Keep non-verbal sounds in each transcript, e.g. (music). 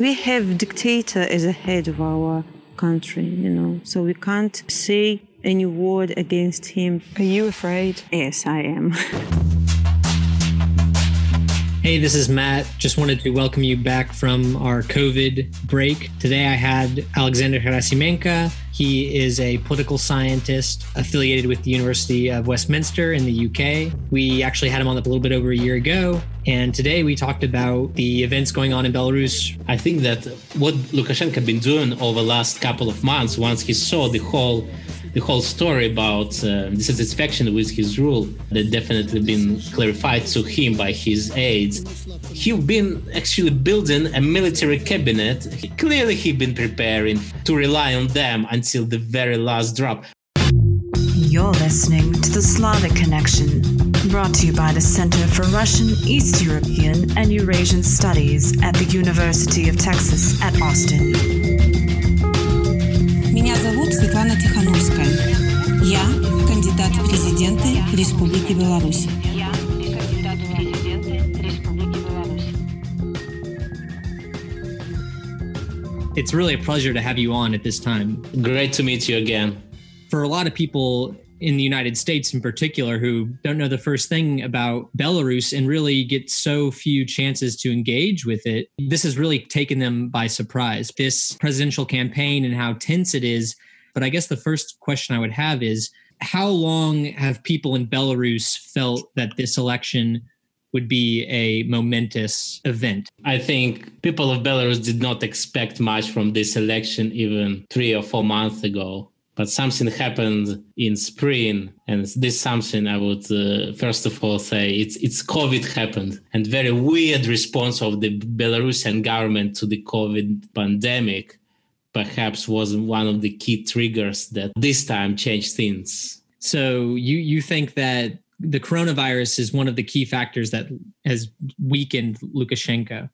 We have dictator as a head of our country, you know, so we can't say any word against him. Are you afraid? Yes, I am. Hey, this is Matt. Just wanted to welcome you back from our COVID break. Today I had Alexander Herasimenka. He is a political scientist affiliated with the University of Westminster in the UK. We actually had him on a little bit over a year ago. And today we talked about the events going on in Belarus. I think that what Lukashenko been doing over the last couple of months, once he saw the whole the whole story about uh, dissatisfaction with his rule that definitely been clarified to him by his aides. He've been actually building a military cabinet. He, clearly, he been preparing to rely on them until the very last drop. You're listening to the Slavic Connection, brought to you by the Center for Russian, East European, and Eurasian Studies at the University of Texas at Austin. Меня зовут Светлана Тихановская. Я кандидат в президенты Республики Беларусь. It's really a pleasure to have you on at this time. Great to meet you again. For a lot of people in the United States in particular who don't know the first thing about Belarus and really get so few chances to engage with it, this has really taken them by surprise. This presidential campaign and how tense it is. But I guess the first question I would have is how long have people in Belarus felt that this election would be a momentous event? I think people of Belarus did not expect much from this election even three or four months ago but something happened in spring and this something i would uh, first of all say it's it's covid happened and very weird response of the belarusian government to the covid pandemic perhaps was one of the key triggers that this time changed things so you you think that the coronavirus is one of the key factors that has weakened lukashenko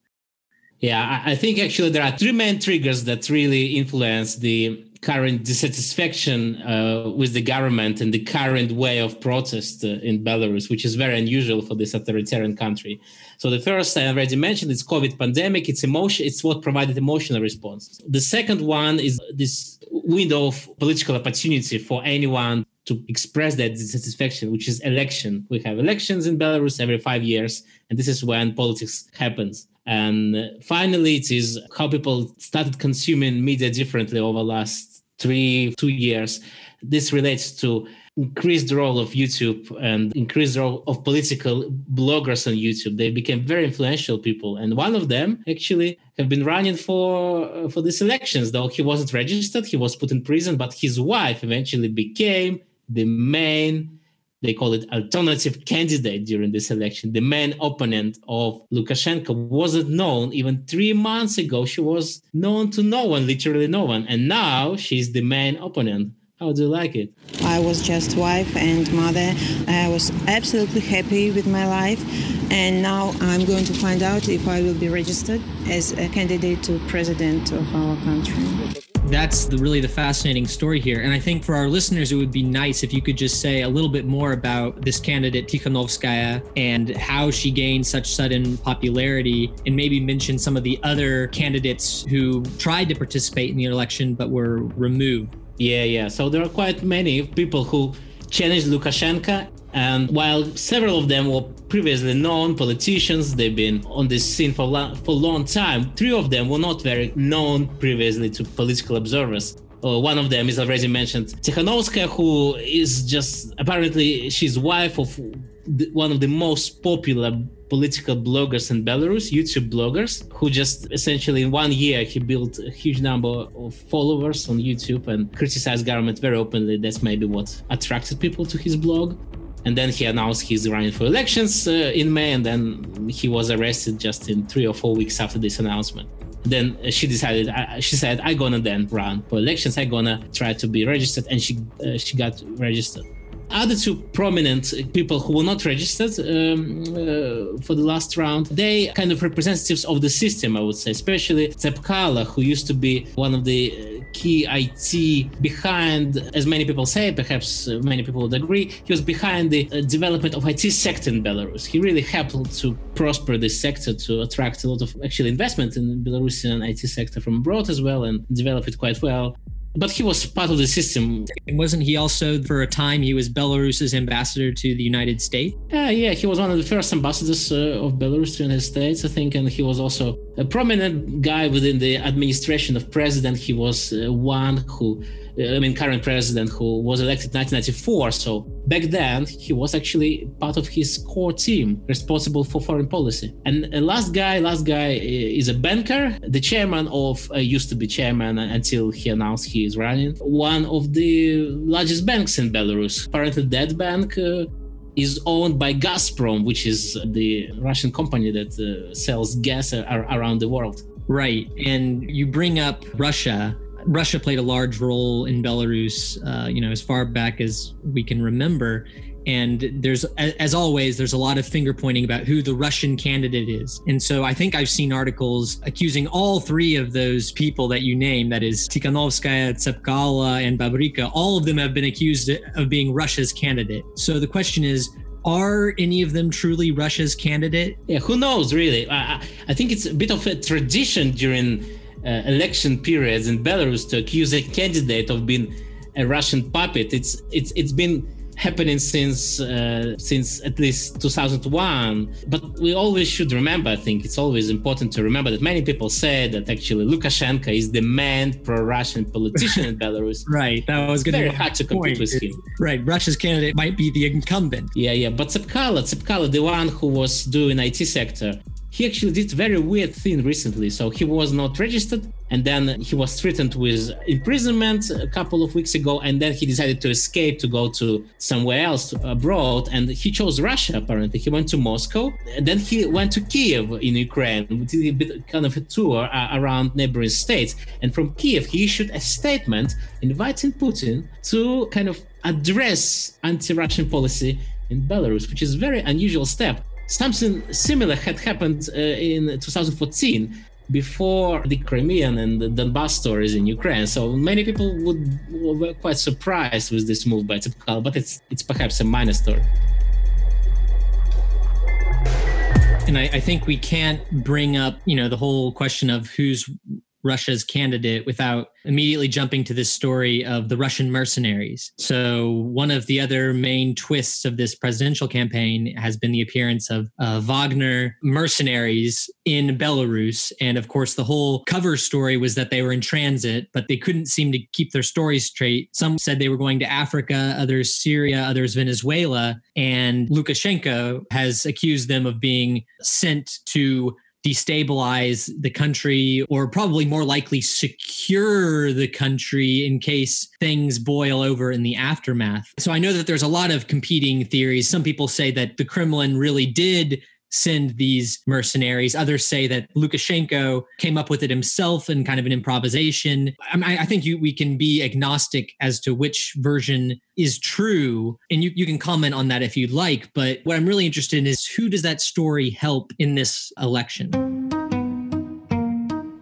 yeah i think actually there are three main triggers that really influence the current dissatisfaction uh, with the government and the current way of protest uh, in Belarus, which is very unusual for this authoritarian country. So the first I already mentioned is COVID pandemic. It's emotion. It's what provided emotional response. The second one is this window of political opportunity for anyone to express that dissatisfaction, which is election. We have elections in Belarus every five years, and this is when politics happens. And uh, finally, it is how people started consuming media differently over the last three, two years. This relates to increased role of YouTube and increased role of political bloggers on YouTube. They became very influential people, and one of them actually have been running for uh, for these elections. Though he wasn't registered, he was put in prison, but his wife eventually became the main they call it alternative candidate during this election. The main opponent of Lukashenko wasn't known even three months ago. She was known to no one, literally no one. And now she's the main opponent. How do you like it? I was just wife and mother. I was absolutely happy with my life. And now I'm going to find out if I will be registered as a candidate to president of our country that's the, really the fascinating story here. And I think for our listeners, it would be nice if you could just say a little bit more about this candidate, Tikhanovskaya, and how she gained such sudden popularity, and maybe mention some of the other candidates who tried to participate in the election but were removed. Yeah, yeah. So there are quite many people who challenged Lukashenko and while several of them were previously known politicians, they've been on this scene for, long, for a long time. Three of them were not very known previously to political observers. Uh, one of them is already mentioned Tikhanovskaya, who is just apparently she's wife of the, one of the most popular political bloggers in Belarus, YouTube bloggers, who just essentially in one year he built a huge number of followers on YouTube and criticized government very openly. That's maybe what attracted people to his blog and then he announced he's running for elections uh, in May, and then he was arrested just in three or four weeks after this announcement. Then she decided. she said, "I'm gonna then run for elections. I'm gonna try to be registered," and she uh, she got registered. Other two prominent people who were not registered um, uh, for the last round, they kind of representatives of the system, I would say, especially Tsepkalo, who used to be one of the key IT behind, as many people say, perhaps uh, many people would agree, he was behind the uh, development of IT sector in Belarus. He really helped to prosper this sector, to attract a lot of actual investment in Belarusian IT sector from abroad as well, and develop it quite well but he was part of the system. And wasn't he also, for a time, he was Belarus's ambassador to the United States? Yeah, yeah, he was one of the first ambassadors uh, of Belarus to the United States, I think, and he was also a prominent guy within the administration of president. He was uh, one who I mean, current president who was elected 1994. So back then, he was actually part of his core team responsible for foreign policy. And last guy, last guy is a banker, the chairman of, uh, used to be chairman until he announced he is running, one of the largest banks in Belarus. Apparently, that bank uh, is owned by Gazprom, which is the Russian company that uh, sells gas around the world. Right. And you bring up Russia Russia played a large role in Belarus, uh, you know, as far back as we can remember. And there's, as always, there's a lot of finger pointing about who the Russian candidate is. And so I think I've seen articles accusing all three of those people that you name that is, Tikhanovskaya, Tsepkalo, and Babaryka. All of them have been accused of being Russia's candidate. So the question is, are any of them truly Russia's candidate? Yeah, who knows, really? I, I think it's a bit of a tradition during election periods in Belarus to accuse a candidate of being a Russian puppet. It's it's it's been happening since uh, since at least 2001. But we always should remember. I think it's always important to remember that many people say that actually Lukashenko is the main pro-Russian politician in (laughs) Belarus. Right. That was going to be hard to compete with him. Right. Russia's candidate might be the incumbent. Yeah, yeah. But Tsepkalo, Tsepkalo, the one who was doing IT sector, he actually did very weird thing recently. So he was not registered, and then he was threatened with imprisonment a couple of weeks ago, and then he decided to escape to go to somewhere else abroad, and he chose Russia. Apparently, he went to Moscow, and then he went to Kiev in Ukraine, did a bit kind of a tour uh, around neighboring states, and from Kiev he issued a statement inviting Putin to kind of address anti-Russian policy in Belarus, which is a very unusual step something similar had happened uh, in 2014 before the Crimean and the Donbass stories in Ukraine. So many people would were quite surprised with this move by Tsepkalo, but it's it's perhaps a minor story. And I, I think we can't bring up, you know, the whole question of who's Russia's candidate without immediately jumping to this story of the Russian mercenaries. So, one of the other main twists of this presidential campaign has been the appearance of uh, Wagner mercenaries in Belarus. And of course, the whole cover story was that they were in transit, but they couldn't seem to keep their stories straight. Some said they were going to Africa, others Syria, others Venezuela. And Lukashenko has accused them of being sent to destabilize the country or probably more likely secure the country in case things boil over in the aftermath. So I know that there's a lot of competing theories. Some people say that the Kremlin really did send these mercenaries. Others say that Lukashenko came up with it himself in kind of an improvisation. I, I think you, we can be agnostic as to which version is true. And you, you can comment on that if you'd like. But what I'm really interested in is who does that story help in this election?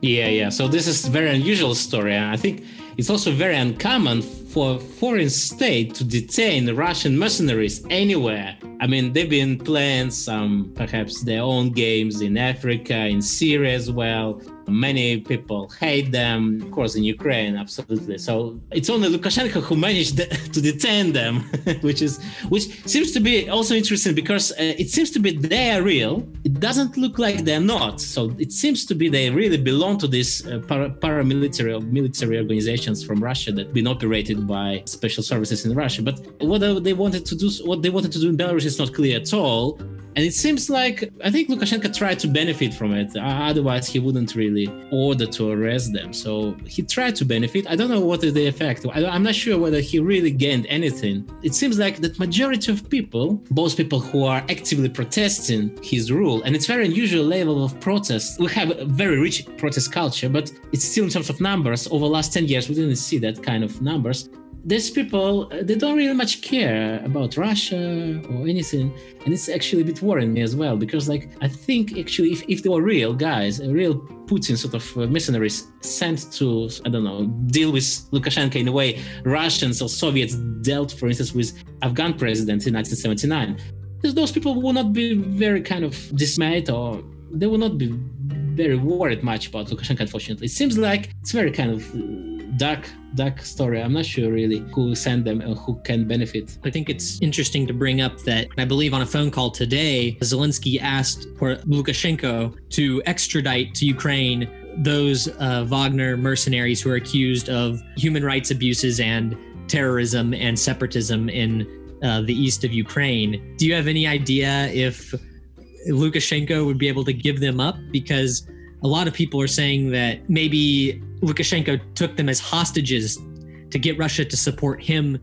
Yeah, yeah. So this is very unusual story. I think it's also very uncommon for a foreign state to detain Russian mercenaries anywhere. I mean, they've been playing some, perhaps their own games in Africa, in Syria as well. Many people hate them, of course, in Ukraine, absolutely. So it's only Lukashenko who managed (laughs) to detain them, (laughs) which is which seems to be also interesting because uh, it seems to be they are real. It doesn't look like they're not. So it seems to be they really belong to these uh, para- paramilitary or military organizations from Russia that have been operated by special services in Russia. But what they wanted to do, what they wanted to do in Belarus, is not clear at all. And it seems like I think Lukashenko tried to benefit from it. Uh, otherwise, he wouldn't really order to arrest them. So he tried to benefit. I don't know what is the effect. I'm not sure whether he really gained anything. It seems like that majority of people, both people who are actively protesting his rule, and it's very unusual level of protest. We have a very rich protest culture, but it's still in terms of numbers. Over the last 10 years, we didn't see that kind of numbers these people uh, they don't really much care about Russia or anything, and it's actually a bit worrying me as well because like I think actually if, if they were real guys, real Putin sort of uh, mercenaries sent to I don't know deal with Lukashenko in a way Russians or Soviets dealt, for instance, with Afghan president in 1979. Those people will not be very kind of dismayed or they will not be very worried much about Lukashenko. Unfortunately, it seems like it's very kind of dark dark story. I'm not sure really who sent them and who can benefit. I think it's interesting to bring up that i believe on a phone call today zelensky asked for lukashenko to extradite to ukraine those uh, wagner mercenaries who are accused of human rights abuses and terrorism and separatism in uh, the east of ukraine. Do you have any idea if lukashenko would be able to give them up? Because a lot of people are saying that maybe Lukashenko took them as hostages to get Russia to support him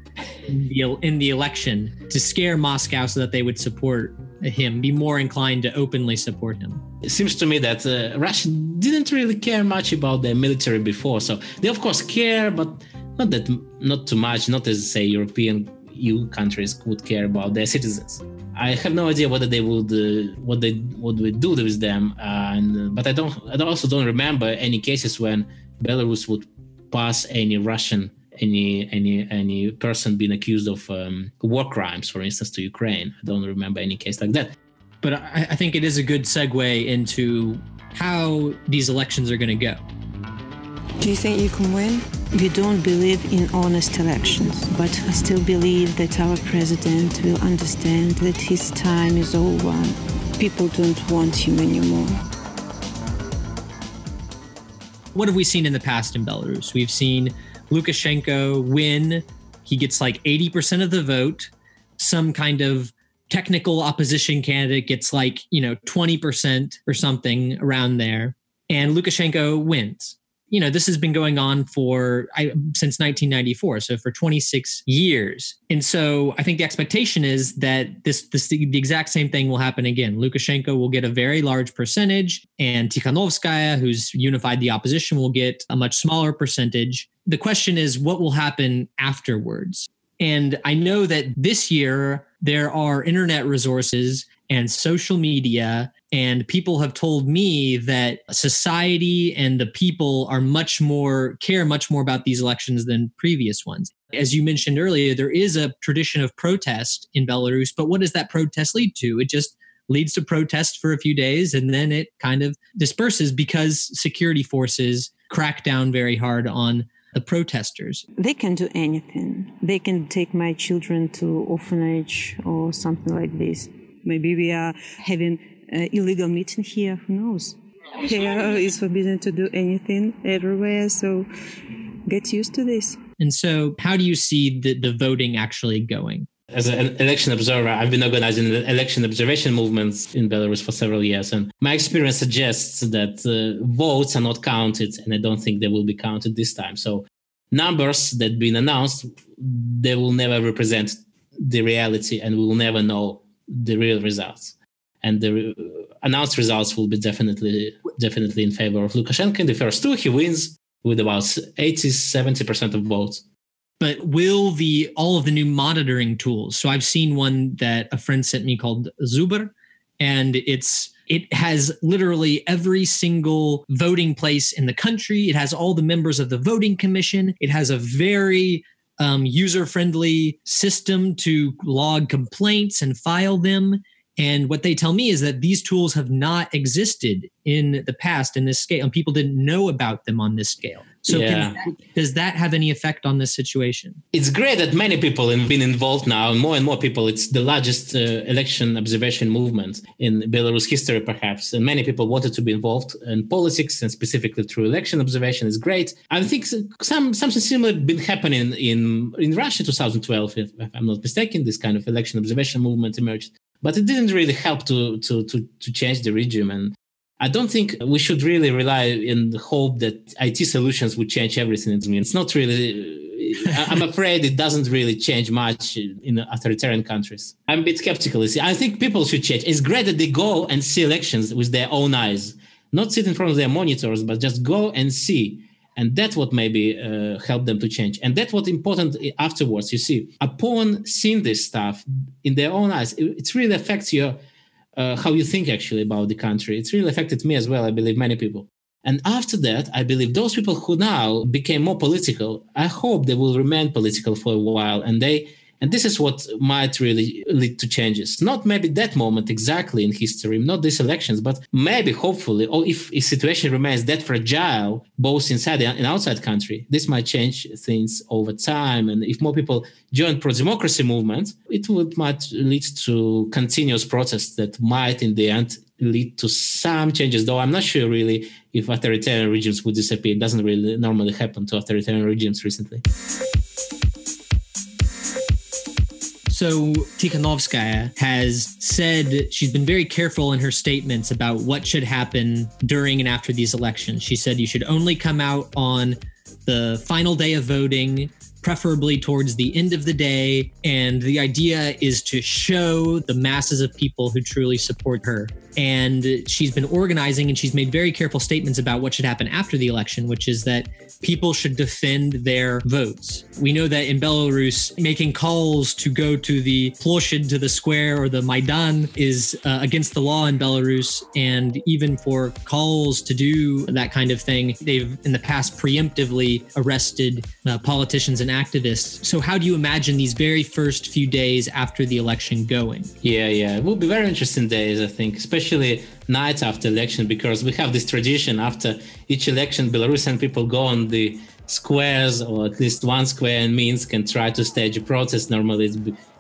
in the, in the election to scare Moscow so that they would support him, be more inclined to openly support him. It seems to me that uh, Russia didn't really care much about their military before. So they of course care, but not that not too much. Not as say European EU countries would care about their citizens. I have no idea whether they would uh, what they what would do with them, uh, and but I don't I also don't remember any cases when Belarus would pass any Russian any any any person being accused of um, war crimes, for instance, to Ukraine. I don't remember any case like that. But I, I think it is a good segue into how these elections are going to go. Do you think you can win? We don't believe in honest elections, but I still believe that our president will understand that his time is over. People don't want him anymore. What have we seen in the past in Belarus? We've seen Lukashenko win. He gets like 80% of the vote. Some kind of technical opposition candidate gets like, you know, 20% or something around there. And Lukashenko wins you know this has been going on for I, since 1994 so for 26 years. And so i think the expectation is that this, this the exact same thing will happen again. Lukashenko will get a very large percentage and tikhanovskaya who's unified the opposition will get a much smaller percentage. The question is what will happen afterwards? And i know that this year there are internet resources and social media and people have told me that society and the people are much more, care much more about these elections than previous ones. As you mentioned earlier, there is a tradition of protest in Belarus, but what does that protest lead to? It just leads to protest for a few days and then it kind of disperses because security forces crack down very hard on the protesters. They can do anything. They can take my children to orphanage or something like this. Maybe we are having uh, illegal meeting here. Who knows? Here is forbidden to do anything everywhere. So get used to this. And so, how do you see the, the voting actually going? As an election observer, I've been organizing election observation movements in Belarus for several years, and my experience suggests that uh, votes are not counted, and I don't think they will be counted this time. So, numbers that have been announced, they will never represent the reality, and we will never know the real results and the announced results will be definitely definitely in favor of Lukashenko. In the first two, he wins with about 80, 70% of votes. But will the all of the new monitoring tools? So I've seen one that a friend sent me called Zubr, and it's it has literally every single voting place in the country. It has all the members of the voting commission. It has a very um, user friendly system to log complaints and file them. And what they tell me is that these tools have not existed in the past in this scale, and people didn't know about them on this scale. So, yeah. that, does that have any effect on this situation? It's great that many people have been involved now, and more and more people. It's the largest uh, election observation movement in Belarus history, perhaps. And many people wanted to be involved in politics, and specifically through election observation is great. I think some something similar been happening in in Russia 2012, if, if I'm not mistaken. This kind of election observation movement emerged but it didn't really help to to to, to change the regime and I don't think we should really rely in the hope that IT solutions would change everything. It's not really. I'm (laughs) afraid it doesn't really change much in authoritarian countries. I'm a bit skeptical. I think people should change. It's great that they go and see elections with their own eyes, not sit in front of their monitors, but just go and see and that's what maybe uh, helped them to change. And that's what important afterwards you see. Upon seeing this stuff in their own eyes it, it really affects your uh, how you think actually about the country. It's really affected me as well i believe many people. And after that i believe those people who now became more political i hope they will remain political for a while and they and this is what might really lead to changes. Not maybe that moment exactly in history, not these elections, but maybe hopefully, or if a situation remains that fragile, both inside and outside country, this might change things over time. And if more people join pro-democracy movement, it would might lead to continuous protests that might in the end lead to some changes, though I'm not sure really if authoritarian regimes would disappear. It doesn't really normally happen to authoritarian regimes recently. So Tikhanovskaya has said she's been very careful in her statements about what should happen during and after these elections. She said you should only come out on the final day of voting preferably towards the end of the day. And the idea is to show the masses of people who truly support her. And she's been organizing and she's made very careful statements about what should happen after the election, which is that people should defend their votes. We know that in Belarus, making calls to go to the Ploshchad, to the square or the Maidan is uh, against the law in Belarus. And even for calls to do that kind of thing, they've in the past preemptively arrested uh, politicians and activists. So, how do you imagine these very first few days after the election going? Yeah, yeah, it will be very interesting days, I think, especially nights after election, because we have this tradition after each election, Belarusian people go on the squares or at least one square in Minsk and try to stage a protest. Normally, it's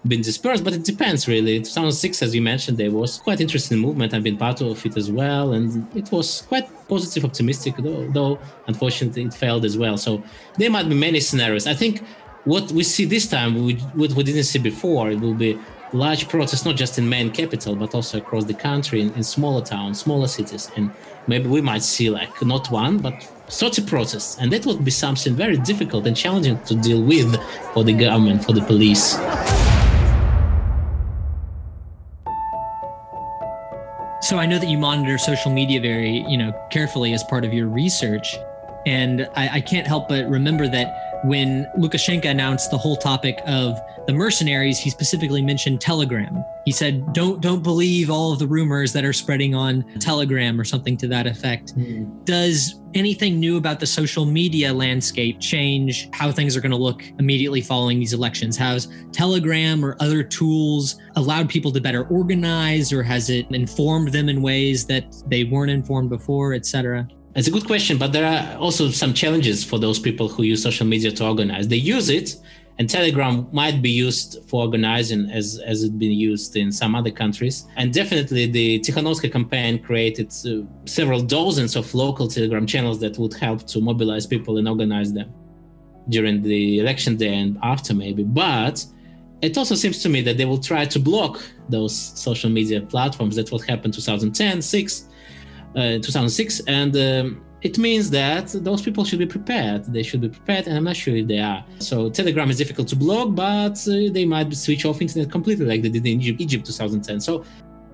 been dispersed, but it depends really. 2006, as you mentioned, there was quite interesting movement. I've been part of it as well, and it was quite positive, optimistic, though, though unfortunately it failed as well. So there might be many scenarios. I think what we see this time, what we didn't see before, it will be large protests, not just in main capital, but also across the country in, in smaller towns, smaller cities. And maybe we might see like not one, but 30 protests. And that would be something very difficult and challenging to deal with for the government, for the police. So I know that you monitor social media very, you know, carefully as part of your research. And I, I can't help but remember that when Lukashenko announced the whole topic of the mercenaries, he specifically mentioned Telegram. He said, "Don't don't believe all of the rumors that are spreading on Telegram or something to that effect." Mm. Does anything new about the social media landscape change how things are going to look immediately following these elections? Has Telegram or other tools allowed people to better organize, or has it informed them in ways that they weren't informed before, etc.? It's a good question, but there are also some challenges for those people who use social media to organize. They use it, and Telegram might be used for organizing as as it's been used in some other countries. And definitely, the Tikhanovskaya campaign created uh, several dozens of local Telegram channels that would help to mobilize people and organize them during the election day and after, maybe. But it also seems to me that they will try to block those social media platforms. That's what happened 2010, 6 uh, 2006, and um, it means that those people should be prepared. They should be prepared, and I'm not sure if they are. So Telegram is difficult to block, but uh, they might switch off internet completely, like they did in Egypt, Egypt 2010. So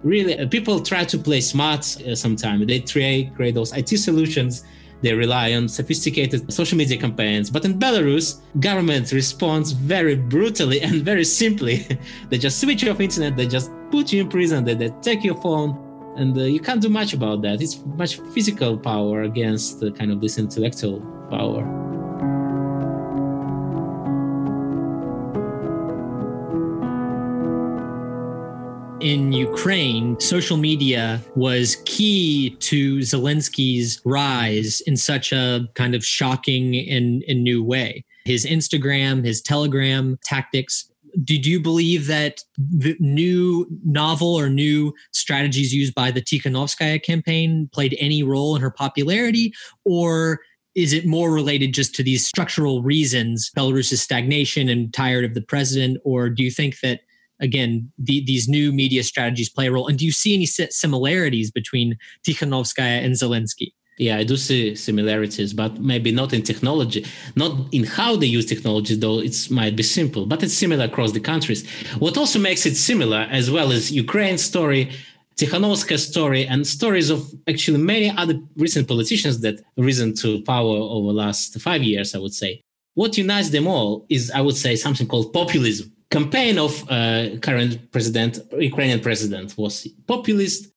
really, uh, people try to play smart uh, sometimes. They try create those IT solutions. They rely on sophisticated social media campaigns. But in Belarus, government responds very brutally and very simply. (laughs) they just switch off internet. They just put you in prison. They, they take your phone and uh, you can't do much about that it's much physical power against kind of this intellectual power in Ukraine, social media was key to Zelensky's rise in such a kind of shocking and, and new way. His Instagram, his Telegram tactics did you believe that the new novel or new strategies used by the Tikhanovskaya campaign played any role in her popularity, or is it more related just to these structural reasons, Belarus's stagnation and tired of the president, or do you think that again the, these new media strategies play a role? And do you see any similarities between Tikhanovskaya and Zelensky? Yeah, I do see similarities, but maybe not in technology, not in how they use technology, though it might be simple, but it's similar across the countries. What also makes it similar, as well as Ukraine's story, Tikhanovskaya story and stories of actually many other recent politicians that risen to power over the last five years, I would say. What unites them all is, I would say, something called populism. Campaign of uh, current president, Ukrainian president, was populist.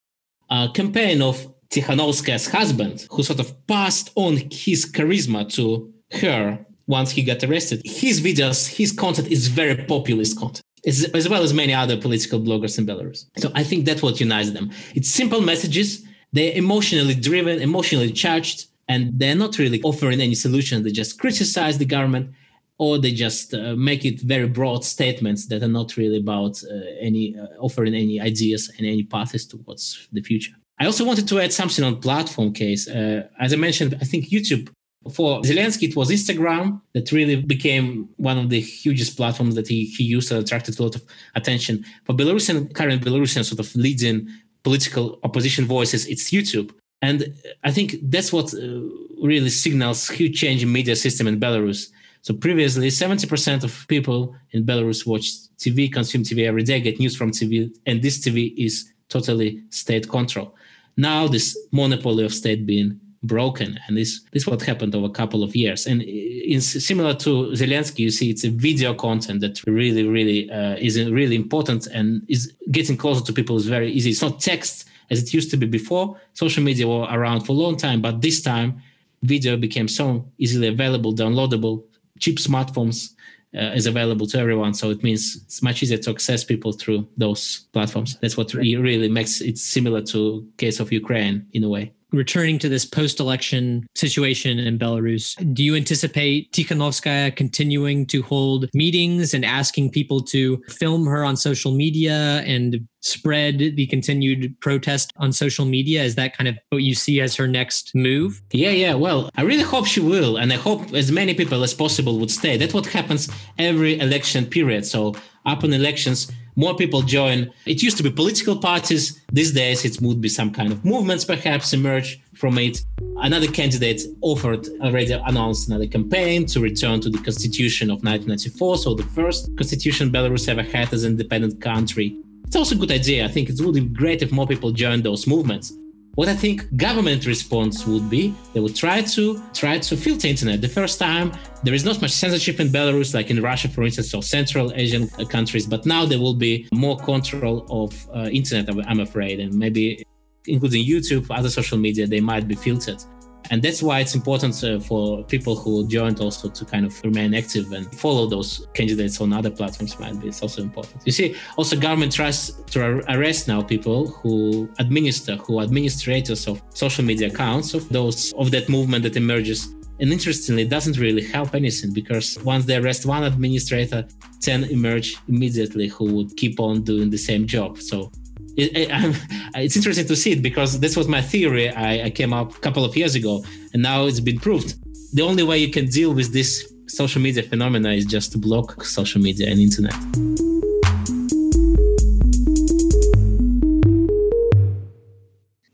Uh, campaign of Tikhanovskaya's husband, who sort of passed on his charisma to her once he got arrested. His videos, his content is very populist content as, as well as many other political bloggers in Belarus. So I think that's what unites them. It's simple messages. They're emotionally driven, emotionally charged, and they're not really offering any solution. They just criticize the government or they just uh, make it very broad statements that are not really about uh, any uh, offering any ideas and any paths towards the future. I also wanted to add something on platform case. Uh, as I mentioned, I think YouTube for Zelensky, it was Instagram that really became one of the hugest platforms that he, he used and attracted a lot of attention. For Belarusian, current Belarusian sort of leading political opposition voices, it's YouTube. And I think that's what uh, really signals huge change in media system in Belarus. So previously, 70% of people in Belarus watch TV, consume TV every day, get news from TV, and this TV is totally state control. Now this monopoly of state being broken and this this what happened over a couple of years. And in similar to zelensky you see it's a video content that really really uh, is really important and is getting closer to people is very easy. It's not text as it used to be before. Social media were around for a long time but this time video became so easily available downloadable cheap smartphones uh, is available to everyone. So it means it's much easier to access people through those platforms. That's what really makes it similar to case of Ukraine in a way returning to this post-election situation in Belarus, do you anticipate Tikhanovskaya continuing to hold meetings and asking people to film her on social media and spread the continued protest on social media? Is that kind of what you see as her next move? Yeah, yeah. Well, I really hope she will. And I hope as many people as possible would stay. That's what happens every election period. So upon elections, more people join. It used to be political parties. These days, it would be some kind of movements perhaps emerge from it. Another candidate offered, already announced another campaign to return to the constitution of 1994, so the first constitution Belarus ever had as an independent country. It's also a good idea. I think it would be great if more people join those movements. What I think government response would be, they would try to try to filter internet. The first time there is not much censorship in Belarus, like in Russia, for instance, or Central Asian countries. But now there will be more control of uh, internet. I'm afraid, and maybe including YouTube, other social media, they might be filtered. And that's why it's important uh, for people who joined also to kind of remain active and follow those candidates on other platforms might be. It's also important. You see, also government tries to arrest now people who administer, who administrators of social media accounts of those of that movement that emerges. And interestingly, it doesn't really help anything because once they arrest one administrator, 10 emerge immediately who would keep on doing the same job. So it, it, (laughs) it's interesting to see it because this was my theory I, I came up a couple of years ago, and now it's been proved. The only way you can deal with this social media phenomena is just to block social media and internet.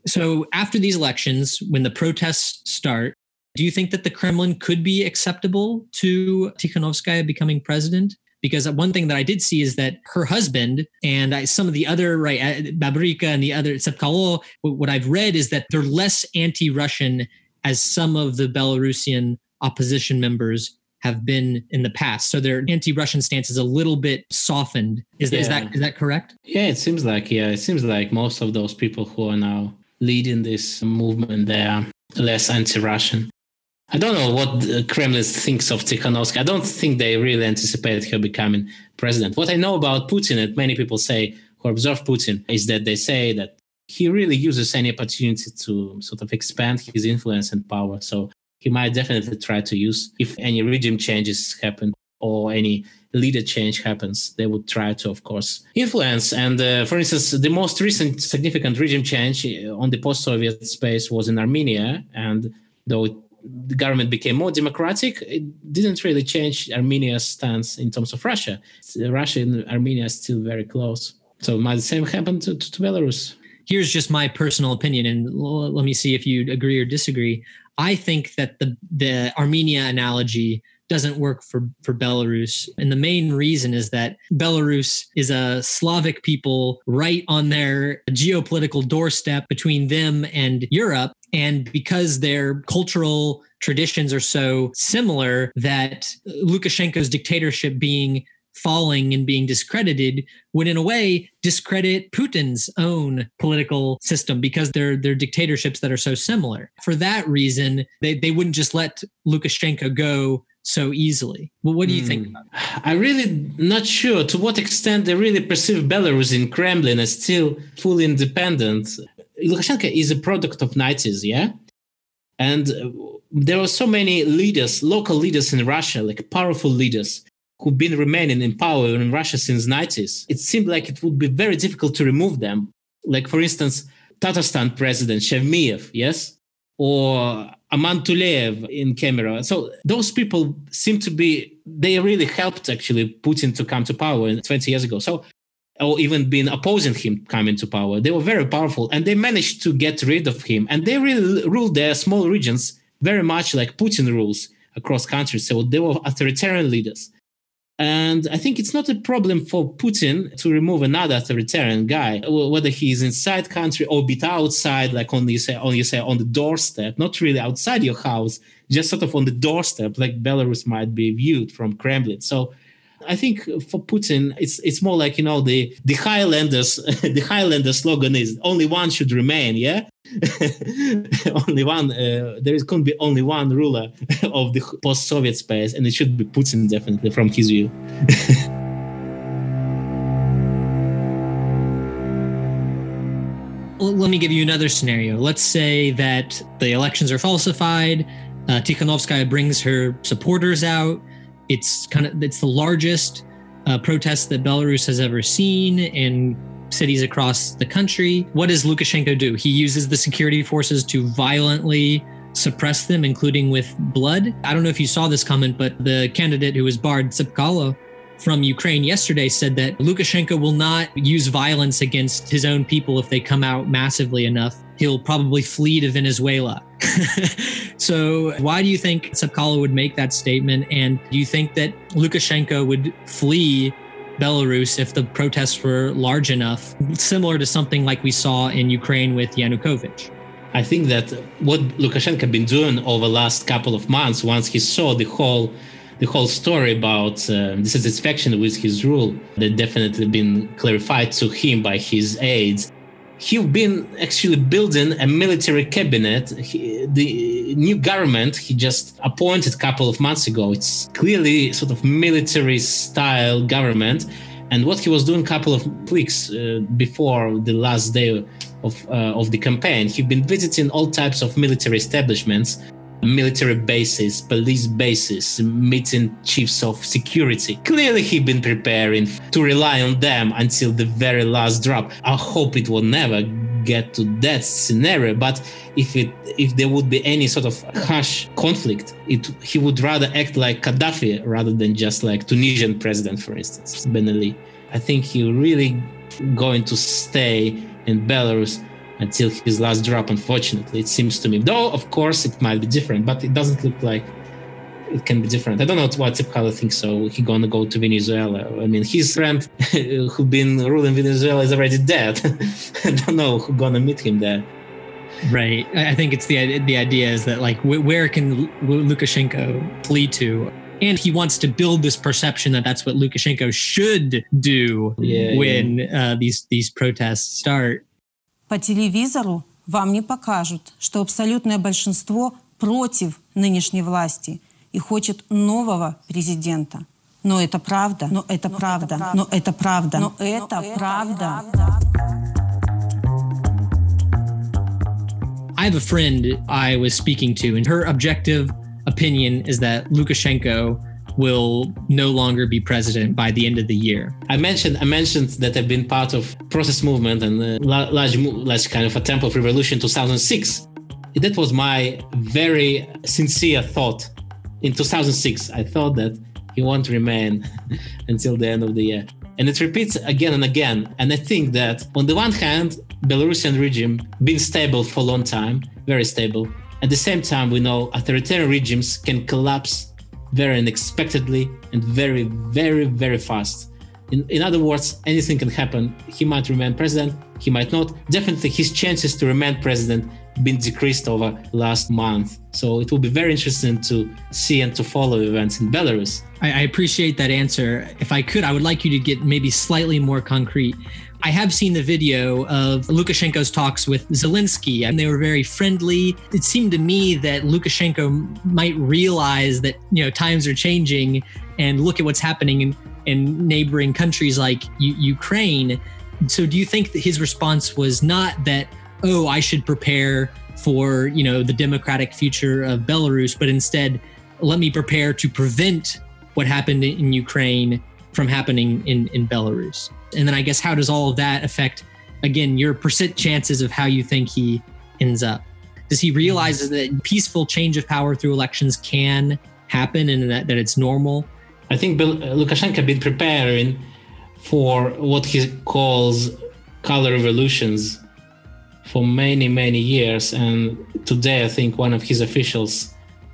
So, after these elections, when the protests start, do you think that the Kremlin could be acceptable to Tikhanovskaya becoming president? Because one thing that I did see is that her husband and I, some of the other right uh, Babaryka and the other Tsepkalo, what I've read is that they're less anti-Russian as some of the Belarusian opposition members have been in the past. So their anti-Russian stance is a little bit softened. Is, yeah. is that is that correct? Yeah, it seems like yeah, it seems like most of those people who are now leading this movement they are less anti-Russian. I don't know what the Kremlin thinks of Tikhanovsky. I don't think they really anticipated her becoming president. What I know about Putin, and many people say who observe Putin, is that they say that he really uses any opportunity to sort of expand his influence and power. So he might definitely try to use, if any regime changes happen or any leader change happens, they would try to, of course, influence. And uh, for instance, the most recent significant regime change on the post Soviet space was in Armenia. And though it the government became more democratic, it didn't really change Armenia's stance in terms of Russia. Russia and Armenia are still very close. So might the same happen to, to, to Belarus. Here's just my personal opinion, and l- let me see if you agree or disagree. I think that the the Armenia analogy doesn't work for, for Belarus. And the main reason is that Belarus is a Slavic people right on their geopolitical doorstep between them and Europe. And because their cultural traditions are so similar that Lukashenko's dictatorship being falling and being discredited would in a way discredit Putin's own political system because they're they're dictatorships that are so similar. For that reason, they, they wouldn't just let Lukashenko go so easily. Well, what do you mm. think? I'm really not sure to what extent they really perceive Belarus in Kremlin as still fully independent. Lukashenko is a product of 90s, yeah? And there were so many leaders, local leaders in Russia, like powerful leaders, who've been remaining in power in Russia since 90s. It seemed like it would be very difficult to remove them. Like, for instance, Tatarstan president Shaimiev, yes? Or Aman Tuleyev in Kemerovo. So those people seem to be, they really helped actually Putin to come to power 20 years ago. So, or even been opposing him coming to power. They were very powerful and they managed to get rid of him. And they really ruled their small regions very much like Putin rules across countries. So they were authoritarian leaders. And I think it's not a problem for Putin to remove another authoritarian guy, whether he's inside country or bit outside, like on you say, on you say on the doorstep, not really outside your house, just sort of on the doorstep, like Belarus might be viewed from Kremlin. So I think for Putin, it's it's more like you know the the Highlanders (laughs) the Highlander slogan is only one should remain. Yeah, (laughs) only one. Uh, there is couldn't be only one ruler (laughs) of the post-Soviet space, and it should be Putin definitely from his view. Let me give you another scenario. Let's say that the elections are falsified. Uh, Tikhanovskaya brings her supporters out it's kind of it's the largest uh, protest that Belarus has ever seen in cities across the country. What does Lukashenko do? He uses the security forces to violently suppress them, including with blood. I don't know if you saw this comment, but the candidate who was barred, Tsepkalo, from Ukraine yesterday said that Lukashenko will not use violence against his own people if they come out massively enough. He'll probably flee to Venezuela. (laughs) so, why do you think Tsepkalo would make that statement? And do you think that Lukashenko would flee Belarus if the protests were large enough, similar to something like we saw in Ukraine with Yanukovych? I think that what Lukashenko been doing over the last couple of months, once he saw the whole the whole story about uh, dissatisfaction with his rule that definitely been clarified to him by his aides he's been actually building a military cabinet. He, the new government he just appointed a couple of months ago. It's clearly sort of military style government. And what he was doing a couple of weeks uh, before the last day of, uh, of the campaign he'd been visiting all types of military establishments military bases, police bases, meeting chiefs of security. Clearly, he been preparing to rely on them until the very last drop. I hope it will never get to that scenario but if it if there would be any sort of harsh conflict it he would rather act like gaddafi rather than just like tunisian president for instance ben ali i think he really going to stay in belarus until his last drop, unfortunately, it seems to me. Though, of course, it might be different, but it doesn't look like it can be different. I don't know what Tsepkalo thinks, so he gonna go to Venezuela. I mean, his friend (laughs) who been ruling Venezuela is already dead. (laughs) I don't know who gonna meet him there. Right. I think it's the the idea is that like where can Lukashenko flee to? And he wants to build this perception that that's what Lukashenko should do yeah, when yeah. Uh, these these protests start. По телевизору вам не покажут, что абсолютное большинство против нынешней власти и хочет нового президента. Но это правда, но это но правда, это но это правда, но это, но правда. правда. I have a friend I was speaking to, and her objective opinion is that Lukashenko will no longer be president by the end of the year. I mentioned I mentioned that I've been part of process movement and uh, a large large kind of a tempo of revolution 2006. That was my very sincere thought in 2006. I thought that he won't remain (laughs) until the end of the year. And it repeats again and again. And I think that on the one hand, Belarusian regime been stable for a long time, very stable. At the same time, we know authoritarian regimes can collapse very unexpectedly and very, very, very fast. In, in other words, anything can happen. He might remain president, he might not. Definitely, his chances to remain president been decreased over last month. So it will be very interesting to see and to follow events in Belarus. I, I appreciate that answer. If I could, I would like you to get maybe slightly more concrete. I have seen the video of Lukashenko's talks with Zelensky, and they were very friendly. It seemed to me that Lukashenko might realize that you know times are changing, and look at what's happening in, in neighboring countries like U- Ukraine. So, do you think that his response was not that, oh, I should prepare for you know the democratic future of Belarus, but instead, let me prepare to prevent what happened in Ukraine from happening in in Belarus? And then I guess how does all of that affect again your percent chances of how you think he ends up? Does he realize that peaceful change of power through elections can happen and that, that it's normal? I think Bill, uh, Lukashenko been preparing for what he calls color revolutions for many many years and today i think one of his officials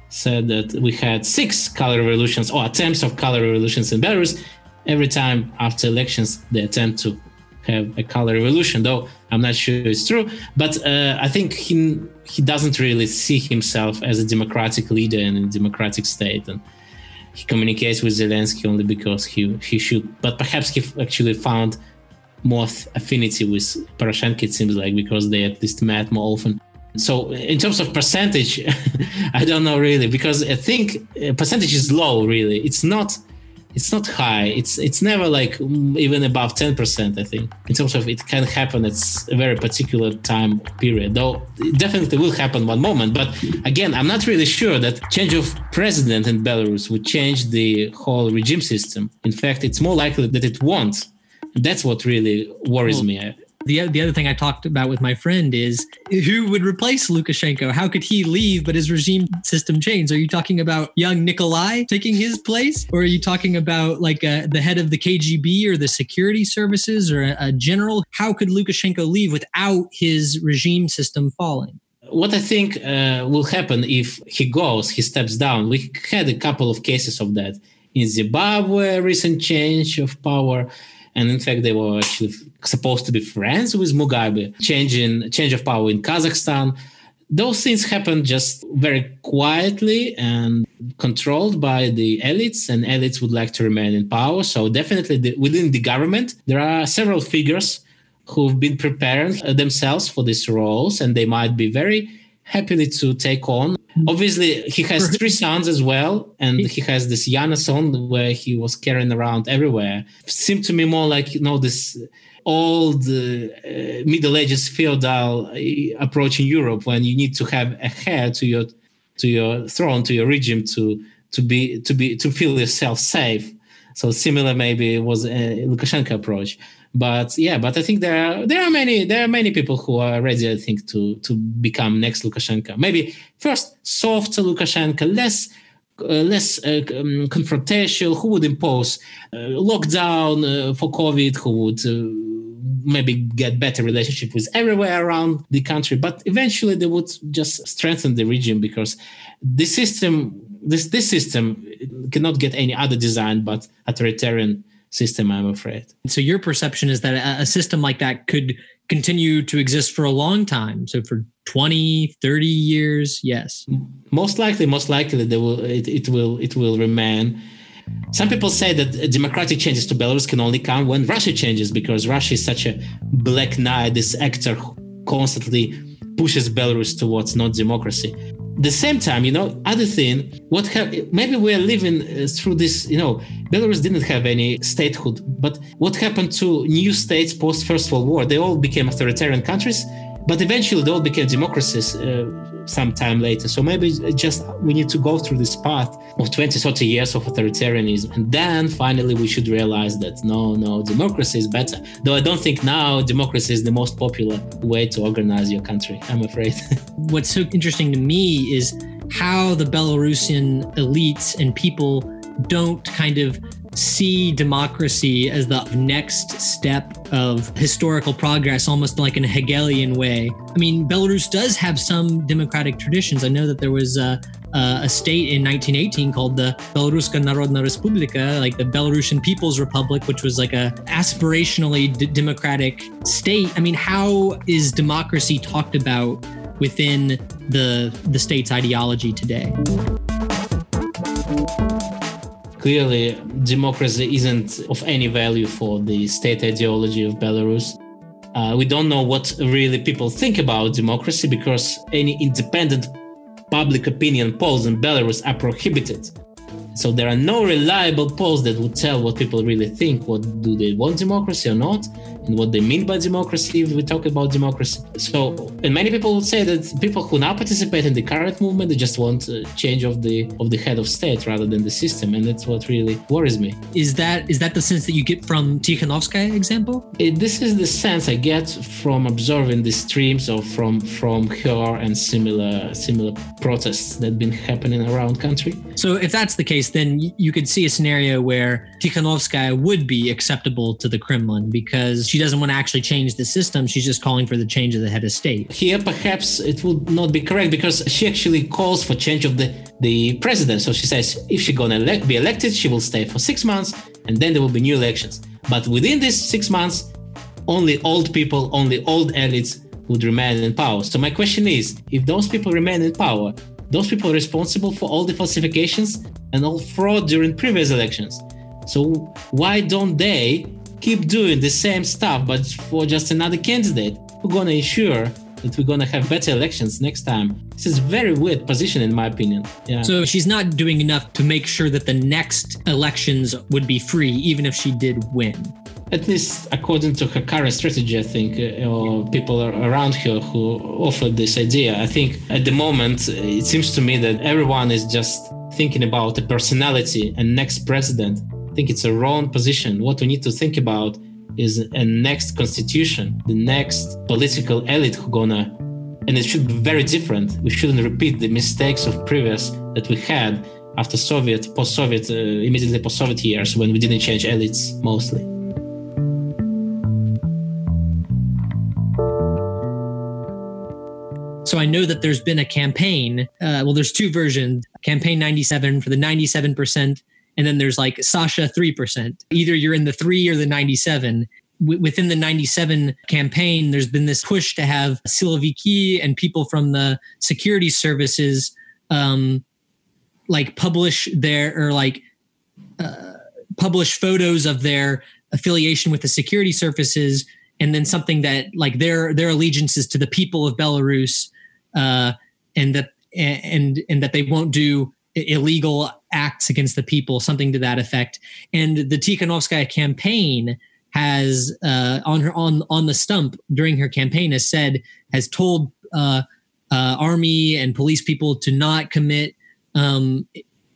said that we had six color revolutions or attempts of color revolutions in belarus every time after elections they attempt to have a color revolution though i'm not sure it's true but uh, i think he he doesn't really see himself as a democratic leader in a democratic state and he communicates with zelensky only because he he should but perhaps he actually found more affinity with poroshenko it seems like because they at least met more often. So in terms of percentage (laughs) i don't know really because i think uh, percentage is low really. It's not it's not high. It's it's never like mm, even above 10%, I think. In terms of it can happen, it's a very particular time period. Though it definitely will happen one moment. But again, I'm not really sure that change of president in Belarus would change the whole regime system. In fact, it's more likely that it won't. That's what really worries well, me the the other thing I talked about with my friend is who would replace Lukashenko? How could he leave but his regime system change? Are you talking about young Nikolai taking his place, or are you talking about like uh, the head of the KGB or the security services or a, a general? How could Lukashenko leave without his regime system falling? what I think uh, will happen if he goes, he steps down. We had a couple of cases of that in Zimbabwe, recent change of power and in fact they were actually supposed to be friends with Mugabe. Changing change of power in Kazakhstan, those things happened just very quietly and controlled by the elites, and elites would like to remain in power. So definitely the, within the government, there are several figures who've been preparing uh, themselves for these roles, and they might be very happily to take on. Obviously, he has three sons as well, and he has this Yana son where he was carrying around everywhere. Seemed to me more like you know this old uh, uh, Middle Ages feudal uh, approach in Europe when you need to have a heir to your to your throne to your regime to to be to be to feel yourself safe. So similar maybe was a Lukashenko approach but yeah but i think there are there are many there are many people who are ready i think to to become next lukashenko. Maybe first soft lukashenko less uh, less uh, um, confrontational who would impose uh, lockdown uh, for covid who would uh, maybe get better relationship with everywhere around the country. But eventually they would just strengthen the region because the system this this system cannot get any other design but authoritarian system, I'm afraid. So your perception is that a system like that could continue to exist for a long time. So for 20, 30 years, yes. Most likely, most likely they will it, it will it will remain. Some people say that democratic changes to Belarus can only come when Russia changes because Russia is such a black knight, this actor who constantly pushes Belarus towards not democracy the same time, you know, other thing, what have maybe we are living uh, through this, you know, Belarus didn't have any statehood, but what happened to new states post First World War? They all became authoritarian countries but eventually they all became democracies uh, sometime later. So maybe just we need to go through this path of 20, 30 years of authoritarianism. And then finally we should realize that no, no, democracy is better. Though I don't think now democracy is the most popular way to organize your country, I'm afraid. (laughs) What's so interesting to me is how the Belarusian elites and people don't kind of see democracy as the next step of historical progress, almost like in a Hegelian way. I mean, Belarus does have some democratic traditions. I know that there was a, a state in 1918 called the Belaruska Narodna Respublika, like the Belarusian People's Republic, which was like a aspirationally d- democratic state. I mean, how is democracy talked about within the the state's ideology today? Clearly, democracy isn't of any value for the state ideology of Belarus. Uh, we don't know what really people think about democracy because any independent public opinion polls in Belarus are prohibited. So there are no reliable polls that would tell what people really think. What do they want democracy or not, what they mean by democracy if we talk about democracy. So, and many people would say that people who now participate in the current movement they just want a change of the of the head of state rather than the system, and that's what really worries me. Is that is that the sense that you get from Tikhanovskaya example? It, this is the sense I get from observing the streams of from from her and similar similar protests that been happening around country. So if that's the case, then you could see a scenario where Tikhanovskaya would be acceptable to the Kremlin because she doesn't want to actually change the system. She's just calling for the change of the head of state. Here, perhaps it would not be correct because she actually calls for change of the, the president. So she says if she's going to elect, be elected, she will stay for six months and then there will be new elections. But within these six months, only old people, only old elites would remain in power. So my question is, if those people remain in power, those people responsible for all the falsifications and all fraud during previous elections. So why don't they keep doing the same stuff but for just another candidate who's gonna ensure that we're gonna have better elections next time? This is very weird position in my opinion. Yeah. So she's not doing enough to make sure that the next elections would be free, even if she did win at least according to her current strategy, I think, uh, or people around her who offered this idea. I think at the moment, it seems to me that everyone is just thinking about the personality and next president. Think it's a wrong position. What we need to think about is a next constitution, the next political elite who gonna, and it should be very different. We shouldn't repeat the mistakes of previous that we had after Soviet, post-Soviet, uh, immediately post-Soviet years when we didn't change elites mostly. So I know that there's been a campaign. Uh, well, there's two versions campaign 97 for the 97%, and then there's like Sasha 3%. Either you're in the three or the 97. W- within the 97 campaign, there's been this push to have Siloviki and people from the security services um, like publish their or like uh, publish photos of their affiliation with the security services and then something that like their their allegiances to the people of Belarus uh, and that and and that they won't do illegal acts against the people, something to that effect. And the Tikhanovskaya campaign has uh, on her on on the stump during her campaign has said has told uh, uh, army and police people to not commit um,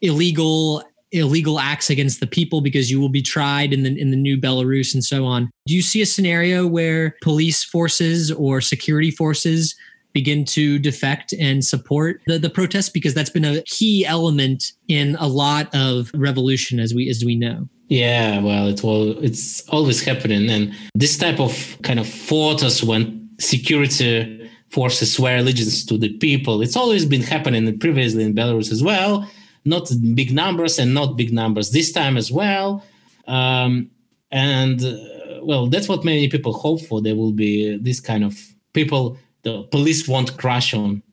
illegal illegal acts against the people because you will be tried in the in the new Belarus and so on. Do you see a scenario where police forces or security forces begin to defect and support the, the protests because that's been a key element in a lot of revolution as we as we know. Yeah well it will it's always happening. And this type of kind of photos when security forces swear allegiance to the people it's always been happening previously in belarus as well. Not big numbers and not big numbers this time as well. Um, and uh, well that's what many people hope for. There will be this kind of people the police won't crash on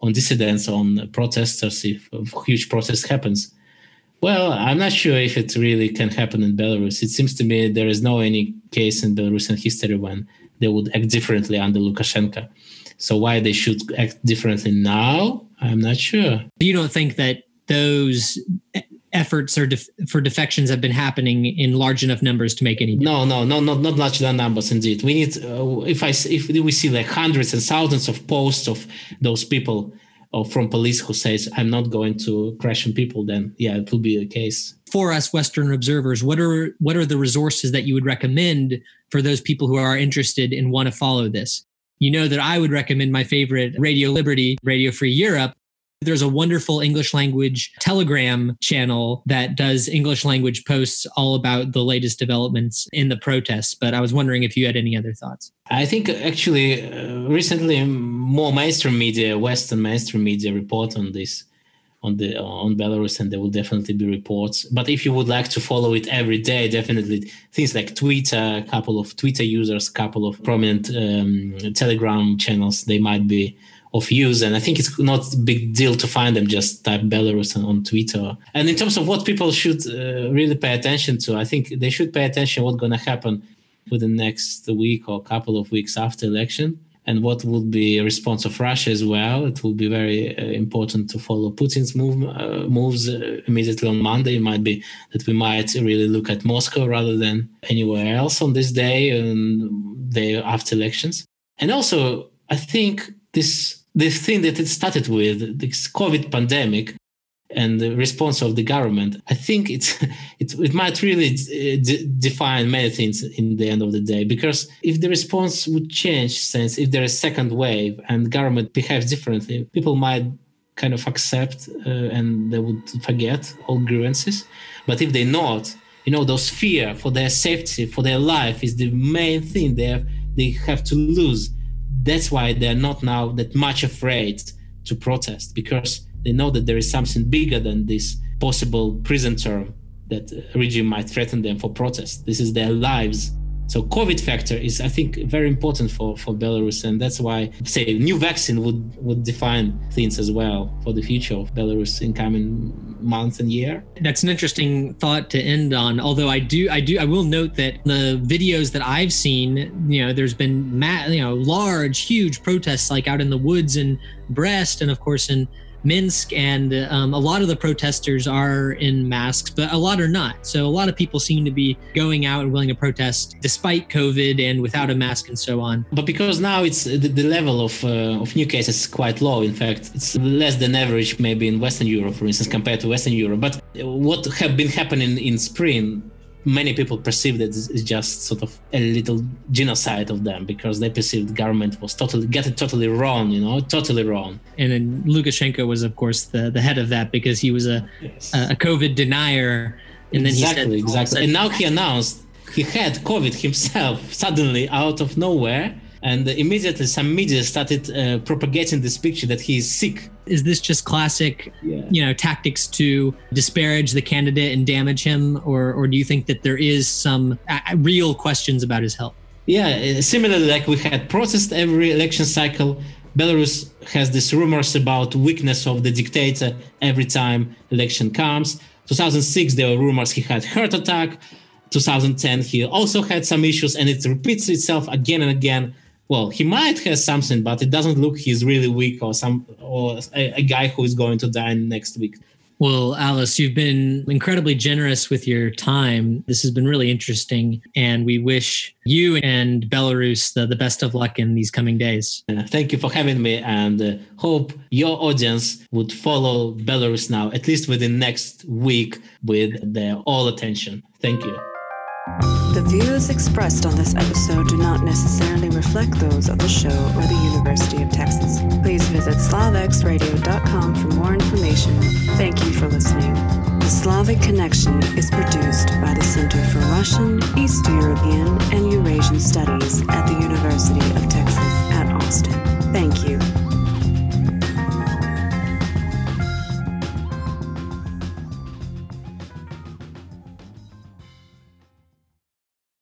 on dissidents, on protesters if a huge protest happens. Well, I'm not sure if it really can happen in Belarus. It seems to me there is no any case in Belarusian history when they would act differently under Lukashenko. So why they should act differently now, I'm not sure. You don't think that those efforts or def- for defections have been happening in large enough numbers to make any difference. no no no not not large enough numbers indeed. We need uh, if i if we see like hundreds and thousands of posts of those people or from police who says i'm not going to crash on people then yeah it will be the case. For us western observers what are what are the resources that you would recommend for those people who are interested and want to follow this? You know that I would recommend my favorite Radio Liberty, Radio Free Europe, there's a wonderful English language Telegram channel that does English language posts all about the latest developments in the protests. But I was wondering if you had any other thoughts. I think actually uh, recently more mainstream media, Western mainstream media report on this. on the on Belarus, and there will definitely be reports. But if you would like to follow it every day, definitely things like Twitter, a couple of Twitter users, couple of prominent um, Telegram channels, they might be of use. And I think it's not a big deal to find them. Just type Belarus on, Twitter. And in terms of what people should uh, really pay attention to, I think they should pay attention what's going to happen within the next week or couple of weeks after election and what would be response of Russia as well. It will be very uh, important to follow Putin's move, uh, moves uh, immediately on Monday. It might be that we might really look at Moscow rather than anywhere else on this day and day after elections. And also, I think this this thing that it started with, this COVID pandemic, and the response of the government, I think it's (laughs) it, it might really d- define many things in the end of the day. Because if the response would change, since if there is second wave and government behaves differently, people might kind of accept uh, and they would forget all grievances. But if they not, you know, those fear for their safety, for their life is the main thing they have, they have to lose. That's why they're not now that much afraid to protest because they know that there is something bigger than this possible prison term that regime might threaten them for protest. This is their lives. So COVID factor is, I think, very important for, for Belarus, and that's why, say, new vaccine would would define things as well for the future of Belarus in coming months and year. That's an interesting thought to end on. Although I do, I do, I will note that the videos that I've seen, you know, there's been, ma- you know, large, huge protests like out in the woods in Brest, and of course in Minsk, and um, a lot of the protesters are in masks, but a lot are not. So a lot of people seem to be going out and willing to protest despite COVID and without a mask and so on. But because now it's the, the level of uh, of new cases is quite low. In fact, it's less than average maybe in Western Europe, for instance, compared to Western Europe. But what have been happening in spring many people perceived it as just sort of a little genocide of them because they perceived the government was totally get it totally wrong, you know, totally wrong. And then Lukashenko was, of course, the, the head of that because he was a yes. a, COVID denier. And then exactly, he said, exactly. And now he announced he had COVID himself suddenly out of nowhere and immediately some media started uh, propagating this picture that he is sick is this just classic yeah. you know tactics to disparage the candidate and damage him? Or or do you think that there is some uh, real questions about his health? Yeah uh, similarly like we had protest every election cycle belarus has these rumors about weakness of the dictator every time election comes. 2006 there were rumors he had heart attack. 2010 he also had some issues and it repeats itself again and again well, he might have something, but it doesn't look he's really weak or some or a, a, guy who is going to die next week. Well, Ales, you've been incredibly generous with your time. This has been really interesting, and we wish you and Belarus the, the best of luck in these coming days. Uh, thank you for having me, and uh, hope your audience would follow Belarus now, at least within next week, with their all attention. Thank you. The views expressed on this episode do not necessarily reflect those of the show or the University of Texas. Please visit slavxradio.com for more information. Thank you for listening. The Slavic Connection is produced by the Center for Russian, East European, and Eurasian Studies at the University of Texas at Austin. Thank you.